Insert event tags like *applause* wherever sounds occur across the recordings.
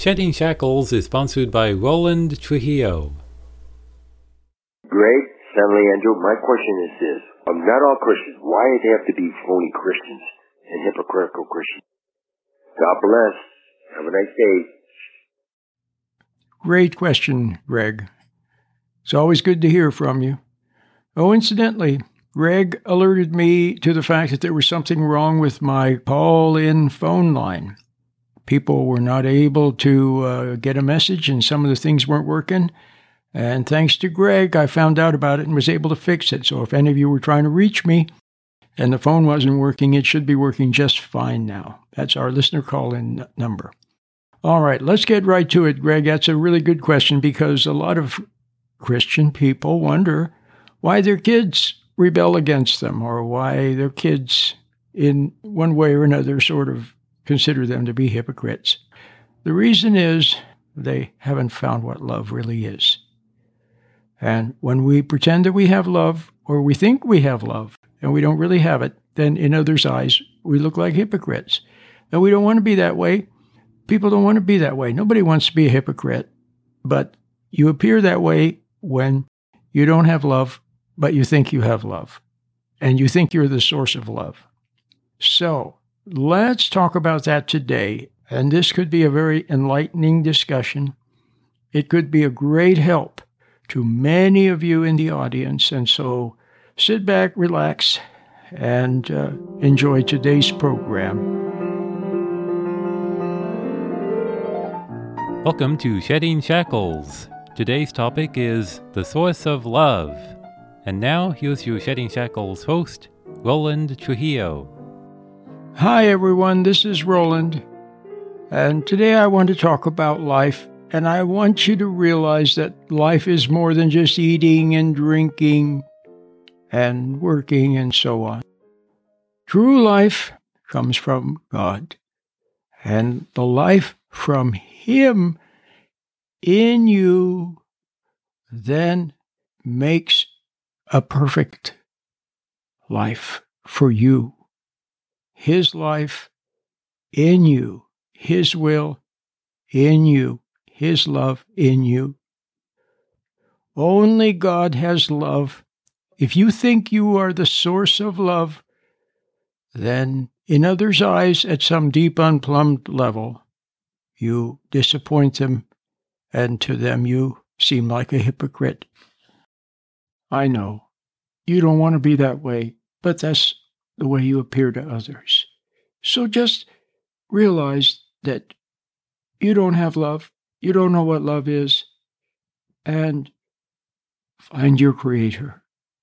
Shedding Shackles is sponsored by Roland Trujillo. Greg, San Leandro. My question is this. Um, not all Christians. Why do they have to be phony Christians and hypocritical Christians? God bless. Have a nice day. Great question, Greg. It's always good to hear from you. Oh, incidentally, Greg alerted me to the fact that there was something wrong with my call in phone line. People were not able to uh, get a message, and some of the things weren't working. And thanks to Greg, I found out about it and was able to fix it. So if any of you were trying to reach me and the phone wasn't working, it should be working just fine now. That's our listener call in number. All right, let's get right to it, Greg. That's a really good question because a lot of Christian people wonder why their kids rebel against them or why their kids, in one way or another, sort of consider them to be hypocrites. The reason is they haven't found what love really is. And when we pretend that we have love, or we think we have love, and we don't really have it, then in others' eyes, we look like hypocrites. And we don't want to be that way. People don't want to be that way. Nobody wants to be a hypocrite. But you appear that way when you don't have love, but you think you have love. And you think you're the source of love. So let's talk about that today. And this could be a very enlightening discussion. It could be a great help to many of you in the audience. And so sit back, relax, and uh, enjoy today's program. Welcome to Shedding Shackles. Today's topic is the source of love. And now, here's your Shedding Shackles host, Roland Trujillo. Hi, everyone. This is Roland. And today I want to talk about life and I want you to realize that life is more than just eating and drinking and working and so on. True life comes from God, and the life from Him in you then makes a perfect life for you. His life in you, His will in you his love in you. Only God has love. If you think you are the source of love, then in others' eyes, at some deep unplumbed level, you disappoint them, and to them you seem like a hypocrite. I know you don't want to be that way, but that's the way you appear to others. So just realize that you don't have love you don't know what love is, and find your Creator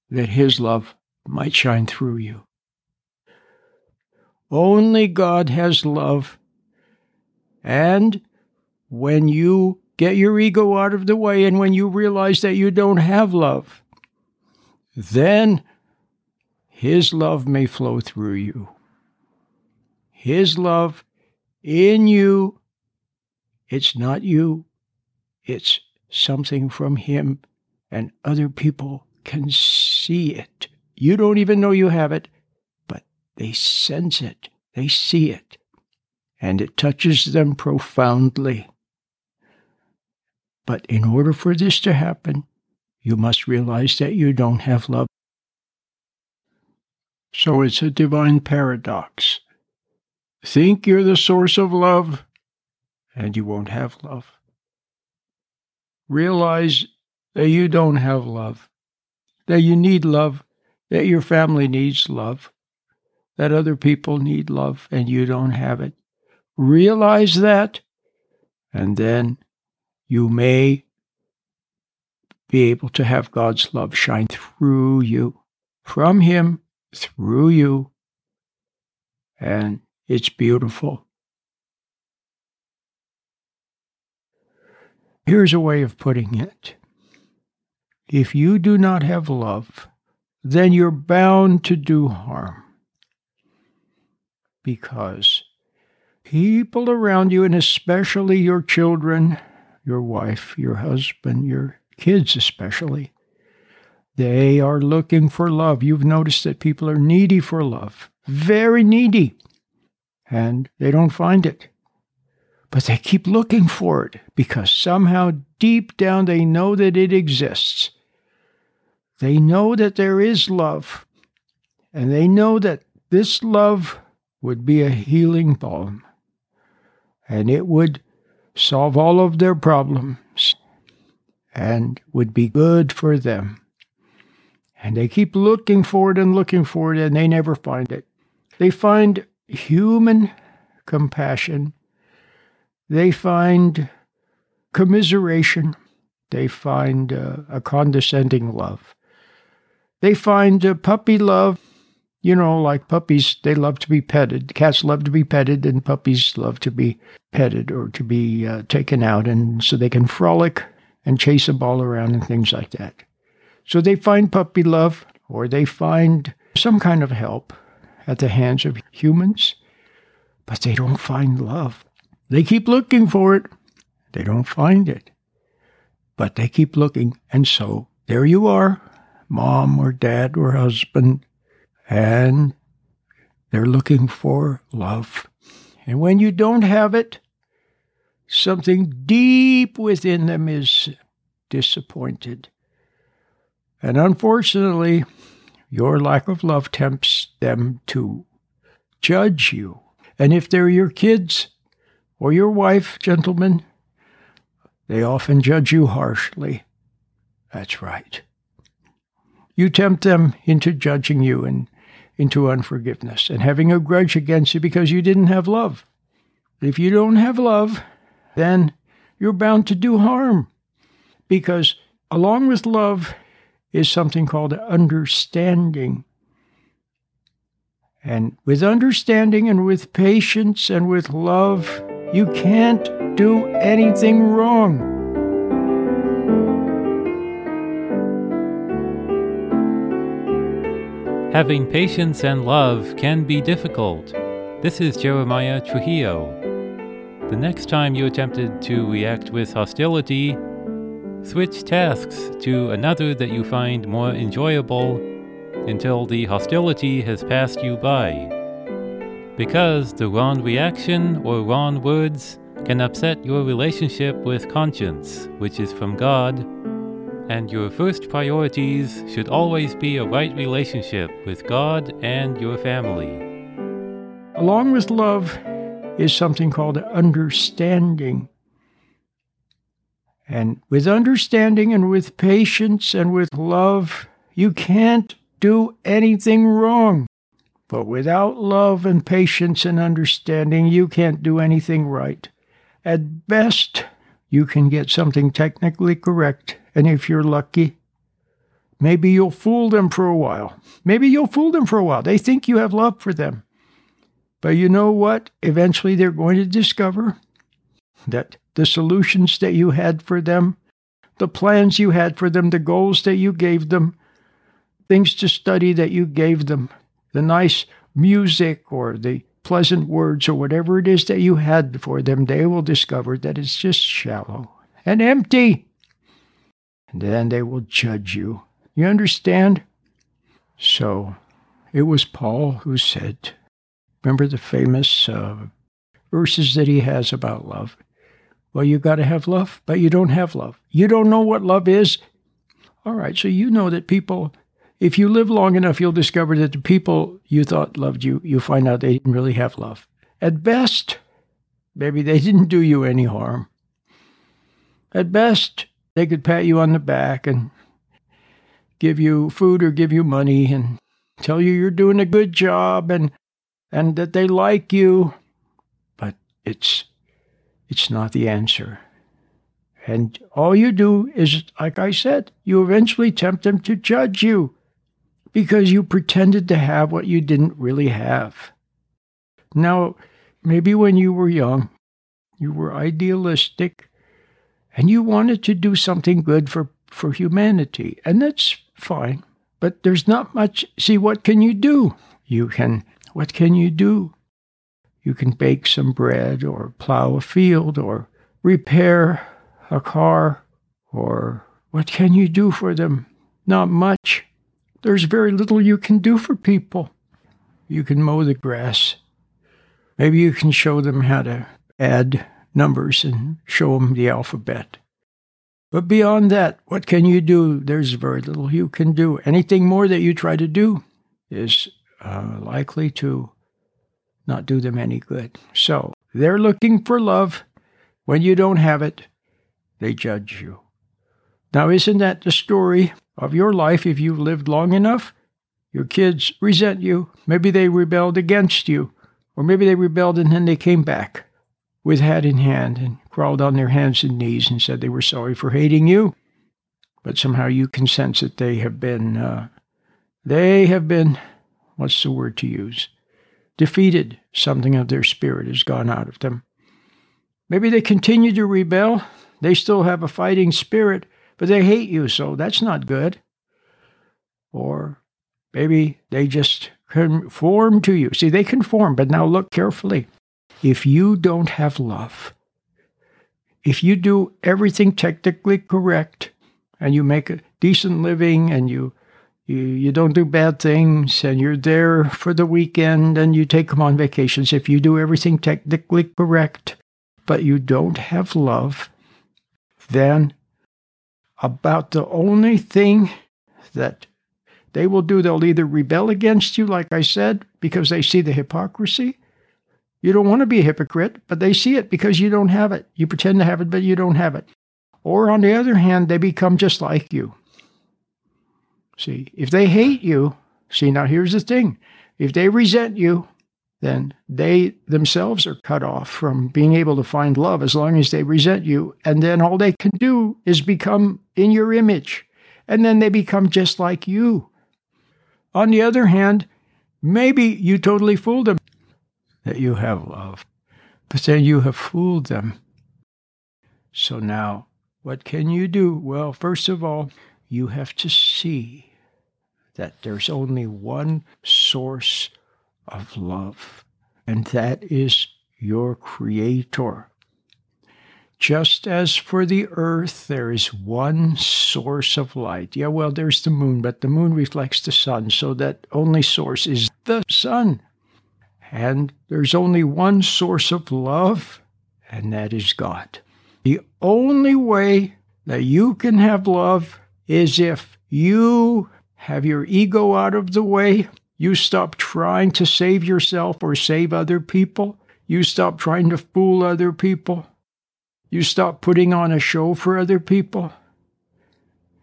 that His love might shine through you. Only God has love, and when you get your ego out of the way and when you realize that you don't have love, then His love may flow through you. His love in you it's not you, it's something from Him, and other people can see it. You don't even know you have it, but they sense it, they see it, and it touches them profoundly. But in order for this to happen, you must realize that you don't have love. So it's a divine paradox. Think you're the source of love, and you won't have love. Realize that you don't have love, that you need love, that your family needs love, that other people need love and you don't have it. Realize that, and then you may be able to have God's love shine through you, from Him, through you. And it's beautiful. Here's a way of putting it if you do not have love, then you're bound to do harm. Because people around you, and especially your children, your wife, your husband, your kids especially, they are looking for love. You've noticed that people are needy for love, very needy, and they don't find it. but they keep looking for it because somehow deep down they know that it exists. They know that there is love, and they know that this love would be a healing balm, and it would solve all of their problems and would be good for them. And they keep looking for it and looking for it, and they never find it. They find human compassion, they find commiseration, they find uh, a condescending love. They find a puppy love, you know, like puppies, they love to be petted. Cats love to be petted, and puppies love to be petted or to be uh, taken out, and so they can frolic and chase a ball around and things like that. So they find puppy love, or they find some kind of help at the hands of humans, but they don't find love. They keep looking for it, they don't find it, but they keep looking, and so there you are mom or dad or husband, and they're looking for love. And when you don't have it, something deep within them is disappointed. And unfortunately, your lack of love tempts them to judge you. And if they're your kids or your wife, gentlemen, they often judge you harshly. That's right. You tempt them into judging you and into unforgiveness and having a grudge against you because you didn't have love. If you don't have love, then you're bound to do harm because along with love is something called understanding. And with understanding and with patience and with love, you can't do anything wrong. Having patience and love can be difficult. This is Jeremiah Trujillo. The next time you attempted to react with hostility, switch tasks to another that you find more enjoyable until the hostility has passed you by. Because the wrong reaction or wrong words can upset your relationship with conscience, which is from God and your first priorities should always be a right relationship with God and your family. Along with love is something called understanding. And with understanding and with patience and with love, you can't do anything wrong. But without love and patience and understanding, you can't do anything right. At best, you can get something technically correct and if you're lucky, maybe you'll fool them for a while. Maybe you'll fool them for a while. They think you have love for them. But you know what? Eventually they're going to discover that the solutions that you had for them, the plans you had for them, the goals that you gave them, things to study that you gave them, the nice music or the pleasant words or whatever it is that you had for them, they will discover that it's just shallow and empty and then they will judge you. You understand? So it was Paul who said, remember the famous uh, verses that he has about love? Well, you got to have love, but you don't have love. You don't know what love is. All right, so you know that people, if you live long enough, you'll discover that the people you thought loved you, you find out they didn't really have love. At best, maybe they *laughs* didn't do you any harm. At best, they could pat you on the back and give you food or give you money and tell you you're doing a good job and and that they like you but it's it's not the answer and all you do is like i said you eventually tempt them to judge you because you pretended to have what you didn't really have now maybe when you were young you were idealistic and you wanted to do something good for, for humanity, and that's fine. But there's not much. See, what can you do? You can, what can you do? You can bake some bread, or plow a field, or repair a car, or what can you do for them? Not much. There's very little you can do for people. You can mow the grass. Maybe you can show them how to add numbers and show them the alphabet. But beyond that, what can you do? There's very little you can do. Anything more that you try to do is uh, likely to not do them any good. So they're looking for love. When you don't have it, they judge you. Now, isn't that the story of your life if you've lived long enough? Your kids resent you. Maybe they rebelled against you. Or maybe they rebelled and then they came back with hat in hand and crawled on their hands and knees and said they were sorry for hating you. But somehow you can sense that they have been, uh, they have been, what's the word to use? Defeated. Something of their spirit has gone out of them. Maybe they continue to rebel. They still have a fighting spirit, but they hate you, so that's not good. Or maybe they just conform to you. See, they conform, but now look carefully. If you don't have love, if you do everything technically correct and you make a decent living and you you, you don't do bad things and you're there for the weekend and you take them on vacations if you do everything technically correct but you don't have love then about the only thing that they will do, they'll either rebel against you, like I said, because they see the hypocrisy. You don't want to be a hypocrite, but they see it because you don't have it. You pretend to have it, but you don't have it. Or on the other hand, they become just like you. See, if they hate you, see, now here's the thing if they resent you, then they themselves are cut off from being able to find love as long as they resent you. And then all they can do is become in your image. And then they become just like you. On the other hand, maybe you totally fooled them that you have love, but then you have fooled them. So now, what can you do? Well, first of all, you have to see that there's only one source of love, and that is your Creator. Just as for the earth, there is one source of light. Yeah, well, there's the moon, but the moon reflects the sun, so that only source is the sun. And there's only one source of love, and that is God. The only way that you can have love is if you have your ego out of the way you stop trying to save yourself or save other people. You stop trying to fool other people. You stop putting on a show for other people.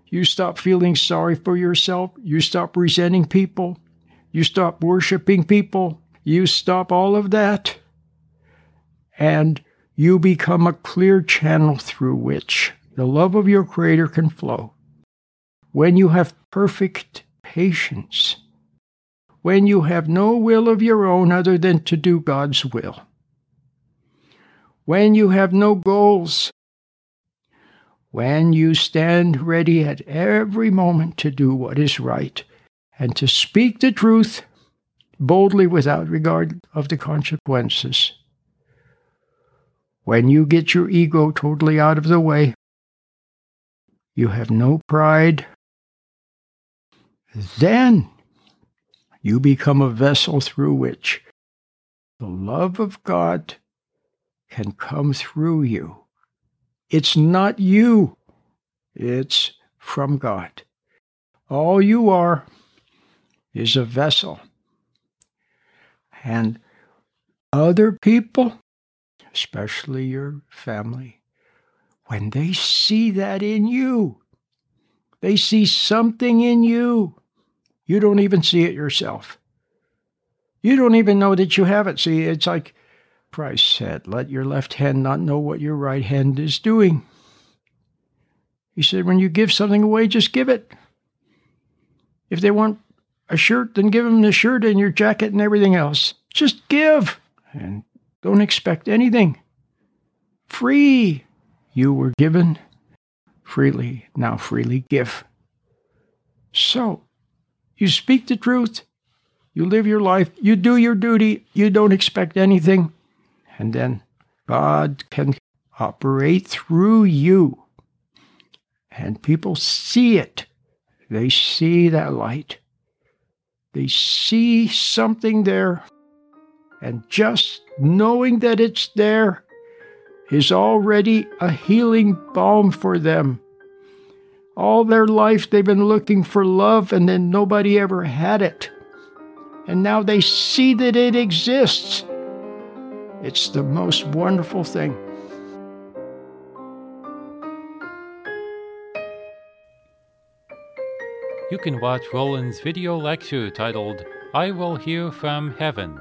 You stop feeling sorry for yourself. You stop resenting people. You stop worshiping people. You stop all of that. And you become a clear channel through which the love of your Creator can flow. When you have perfect patience, when you have no will of your own other than to do God's will. When you have no goals. When you stand ready at every moment to do what is right and to speak the truth boldly without regard of the consequences. When you get your ego totally out of the way, you have no pride, then you become a vessel through which the love of God can come through you. It's not you, it's from God. All you are is a vessel. And other people, especially your family, when they see that in you, they see something in you you don't even see it yourself. You don't even know that you have it. See, it's like Christ said, let your left hand not know what your right hand is doing. He said, when you give something away, just give it. If they want a shirt, then give them the shirt and your jacket and everything else. Just give and don't expect anything. Free. You were given freely, now freely give. So, you speak the truth. You live your life. You do your duty. You don't expect anything. And then God can operate through you. And people see it. They see that light. They see something there. And just knowing that it's there, is already a healing balm for them. All their life they've been looking for love and then nobody ever had it. And now they see that it exists. It's the most wonderful thing. You can watch Roland's video lecture titled I Will Hear from Heaven.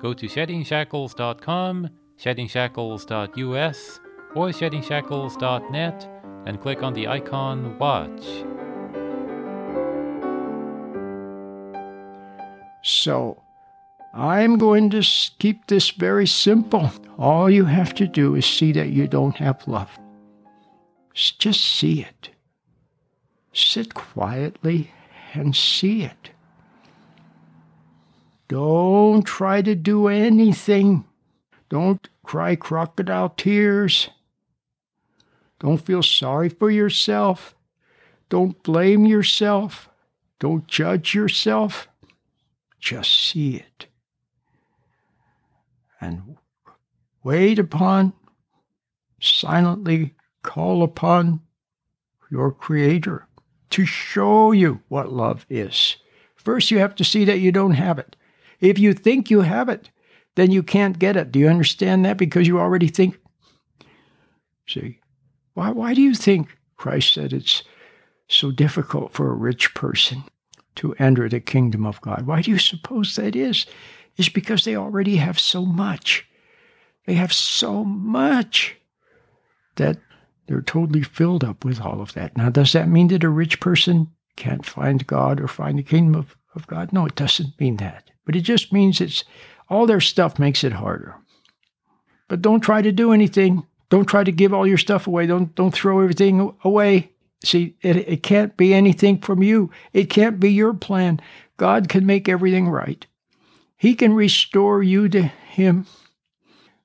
Go to sheddingshackles.com, sheddingshackles.us, or sheddingshackles.net and click on the icon Watch. So, I'm going to keep this very simple. All you have to do is see that you don't have love. Just see it. Sit quietly and see it. Don't try to do anything. Don't cry crocodile tears. Don't feel sorry for yourself. Don't blame yourself. Don't judge yourself. Just see it. And wait upon, silently call upon your Creator to show you what love is. First, you have to see that you don't have it. If you think you have it, then you can't get it. Do you understand that? Because you already think. See, why, why do you think Christ said it's so difficult for a rich person to enter the kingdom of God? Why do you suppose that is? It's because they already have so much. They have so much that they're totally filled up with all of that. Now, does that mean that a rich person can't find God or find the kingdom of, of God? No, it doesn't mean that. But it just means it's all their stuff makes it harder. But don't try to do anything. Don't try to give all your stuff away. Don't don't throw everything away. See, it, it can't be anything from you. It can't be your plan. God can make everything right. He can restore you to Him.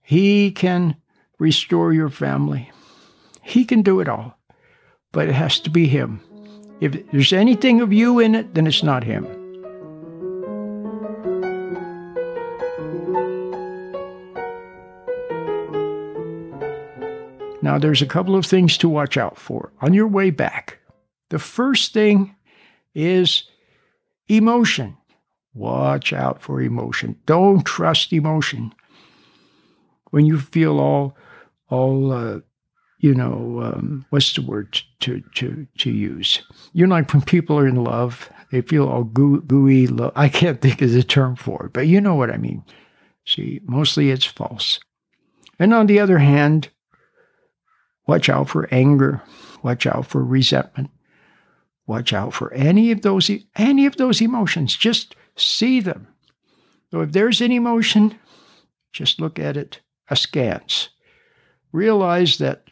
He can restore your family. He can do it all. But it has to be Him. If there's anything of you in it, then it's not Him. Now, there's a couple of things to watch out for on your way back. The first thing is emotion. Watch out for emotion. Don't trust emotion. When you feel all, all, uh, you know, um, what's the word to to to use? You know, like when people are in love, they feel all goo, gooey. Lo- I can't think of the term for it, but you know what I mean. See, mostly it's false. And on the other hand, Watch out for anger. Watch out for resentment. Watch out for any of those any of those emotions. Just see them. So if there's an emotion, just look at it askance. Realize that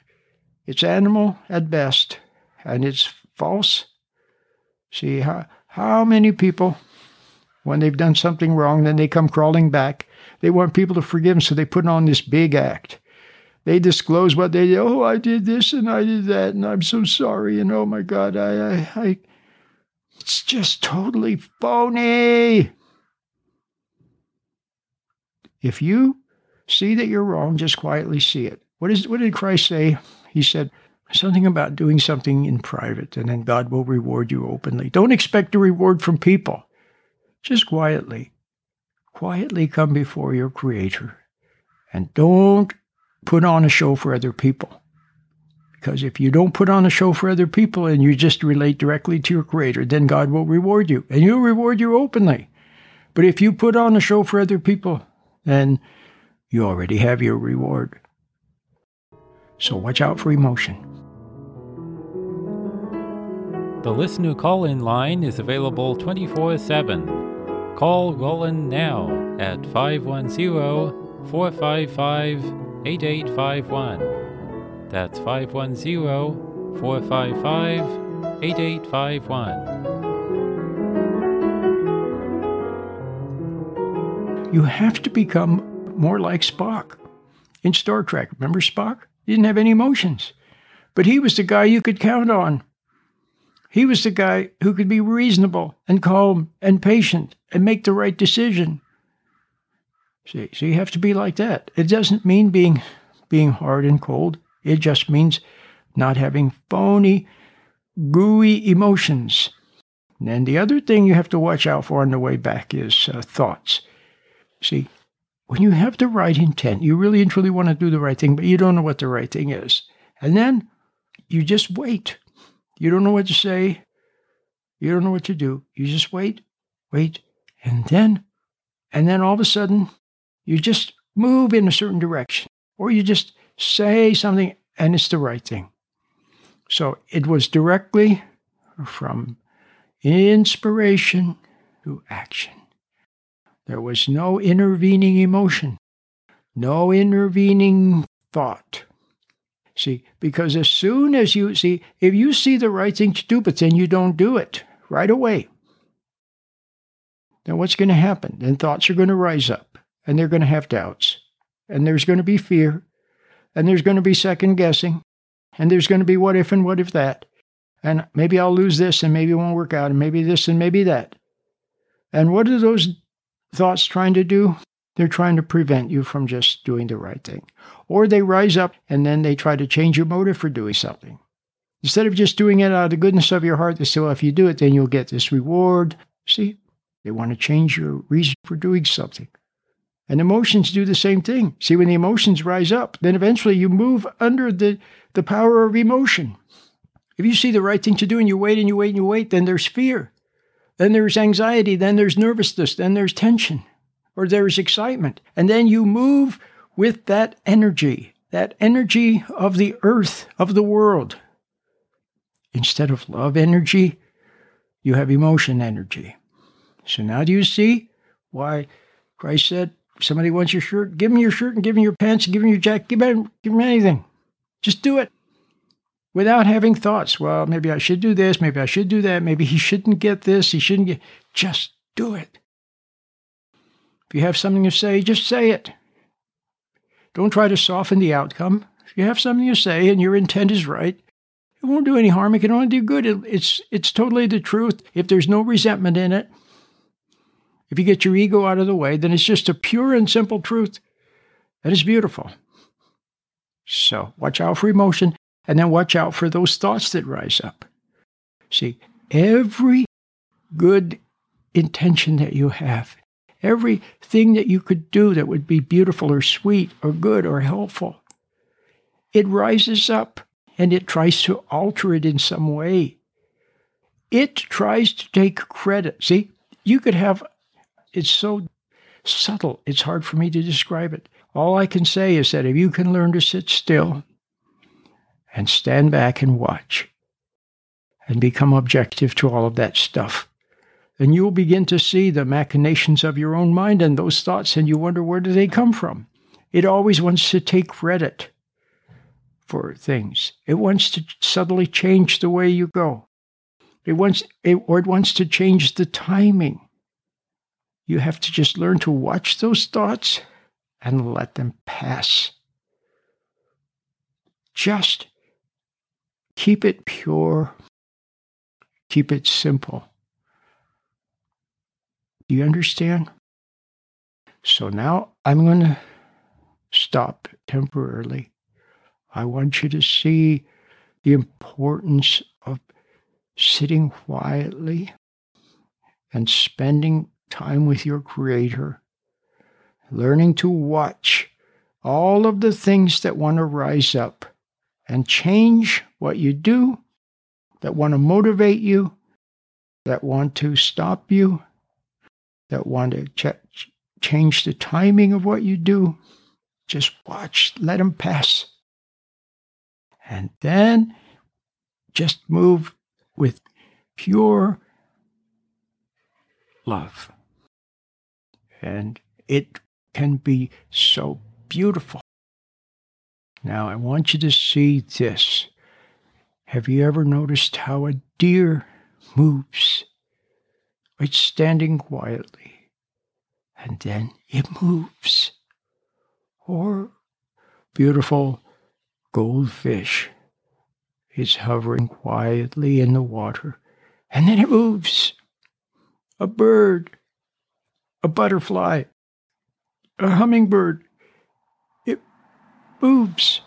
it's animal at best and it's false. See how how many people when they've done something wrong, then they come crawling back. They want people to forgive them, so they put on this big act they disclose what they did. Oh, I did this and I did that, and I'm so sorry. And oh my God, I, I, I it's just totally phony. If you see that you're wrong, just quietly see it. What is what did Christ say? He said something about doing something in private, and then God will reward you openly. Don't expect a reward from people. Just quietly, quietly come before your Creator, and don't put on a show for other people. Because if you don't put on a show for other people and you just relate directly to your Creator, then God will reward you, and He'll reward you openly. But if you put on a show for other people, then you already have your reward. So watch out for emotion. The Listen listener call in line is available 24 7. Call Roland now at 510 455 8851. That's 510 455 8851. You have to become more like Spock. In Star Trek, remember Spock? He didn't have any emotions, but he was the guy you could count on. He was the guy who could be reasonable and calm and patient and make the right decision. See, so you have to be like that. It doesn't mean being being hard and cold. It just means not having phony, gooey emotions. And the other thing you have to watch out for on the way back is uh, thoughts. See, when you have the right intent, you really and truly want to do the right thing, but you don't know what the right thing is. And then you just wait. You don't know what to say. You don't know what to do. You just wait, wait, and then, and then all of a sudden, you just move in a certain direction, or you just say something and it's the right thing. So it was directly from inspiration to action. There was no intervening emotion, no intervening thought. See, because as soon as you see, if you see the right thing to do, but then you don't do it right away, then what's going to happen? Then thoughts are going to rise up and they're going to have doubts and there's going to be fear and there's going to be second guessing and there's going to be what if and what if that. And maybe I'll lose this and maybe it won't work out and maybe this and maybe that. And what are those thoughts trying to do? They're trying to prevent you from just doing the right thing. Or they rise up and then they try to change your motive for doing something. Instead of just doing it out of the goodness of your heart, they say, well, if you do it, then you'll get this reward. See, they want to change your reason for doing something. And emotions do the same thing. See, when the emotions rise up, then eventually you move under the, the power of emotion. If you see the right thing to do and you wait and you wait and you wait, then there's fear. Then there's anxiety. Then there's nervousness. Then there's tension or there's excitement. And then you move with that energy, that energy of the earth, of the world. Instead of love energy, you have emotion energy. So now do you see why Christ said, somebody wants your shirt, give him your shirt and give him your pants, give him your jacket, give him, give him anything. Just do it without having thoughts. Well, maybe I should do this, maybe I should do that, maybe he shouldn't get this, he shouldn't get. Just do it. If you have something to say, just say it. Don't try to soften the outcome. If you have something to say and your intent is right, it won't do any harm. It can only do good. It, it's it's totally the truth. If there's no resentment in it, if you get your ego out of the way, then it's just a pure and simple truth. That is beautiful. So watch out for emotion and then watch out for those thoughts that rise up. See, every good intention that you have, everything that you could do that would be beautiful or sweet or good or helpful. It rises up and it tries to alter it in some way. It tries to take credit. See, you could have, it's so subtle, it's hard for me to describe it. All I can say is that if you can learn to sit still and stand back and watch and become objective to all of that stuff, and you will begin to see the machinations of your own mind and those thoughts, and you wonder where do they come from? It always wants to take credit for things. It wants to subtly change the way you go. It wants it, or it wants to change the timing. You have to just learn to watch those thoughts and let them pass. Just keep it pure, keep it simple. Do you understand? So now I'm going to stop temporarily. I want you to see the importance of sitting quietly and spending time with your Creator, learning to watch all of the things that want to rise up and change what you do, that want to motivate you, that want to stop you, that want to ch- change the timing of what you do, just watch, let them pass. And then just move with pure love. And it can be so beautiful. Now, I want you to see this. Have you ever noticed how a deer moves? It's standing quietly, and then it moves. Or beautiful goldfish is hovering quietly in the water, and then it moves. A bird, a butterfly, a hummingbird, it moves.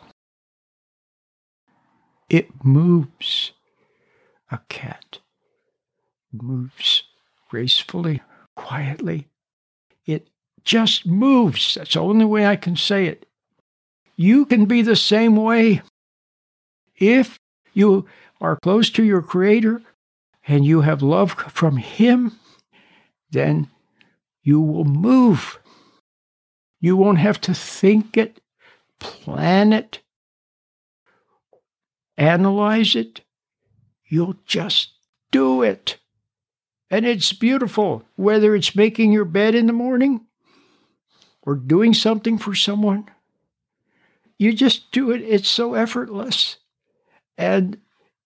It moves. A cat moves gracefully, quietly. It just moves. That's the only way I can say it. You can be the same way. If you are close to your Creator and you have love from Him, then you will move. You won't have to think it, plan it, analyze it. You'll just do it. And it's beautiful, whether it's making your bed in the morning or doing something for someone. You just do it. It's so effortless. And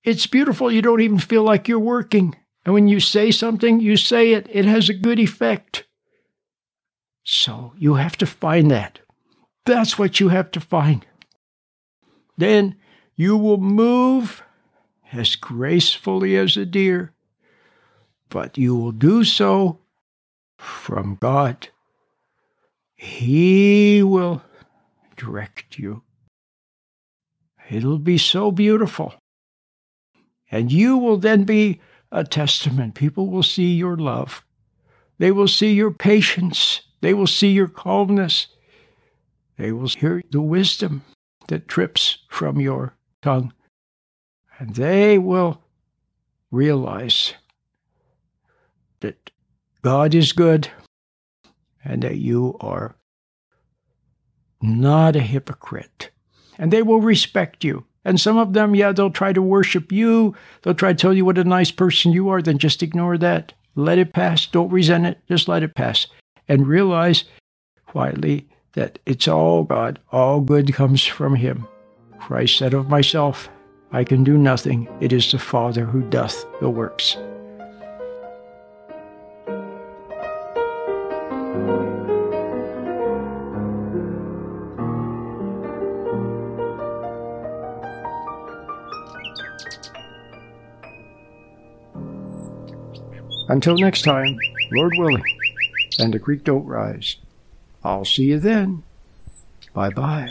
it's beautiful. You don't even feel like you're working. And when you say something, you say it, it has a good effect. So you have to find that. That's what you have to find. Then you will move as gracefully as a deer, but you will do so from God. He will direct you. It'll be so beautiful. And you will then be a testament. People will see your love. They will see your patience. They will see your calmness. They will hear the wisdom that trips from your tongue. And they will realize that God is good and that you are not a hypocrite. And they will respect you. And some of them, yeah, they'll try to worship you. They'll try to tell you what a nice person you are. Then just ignore that. Let it pass. Don't resent it. Just let it pass. And realize quietly that it's all God. All good comes from Him. Christ said of myself, I can do nothing. It is the Father who doth the works. Until next time, Lord willing, and the creek don't rise. I'll see you then. Bye bye.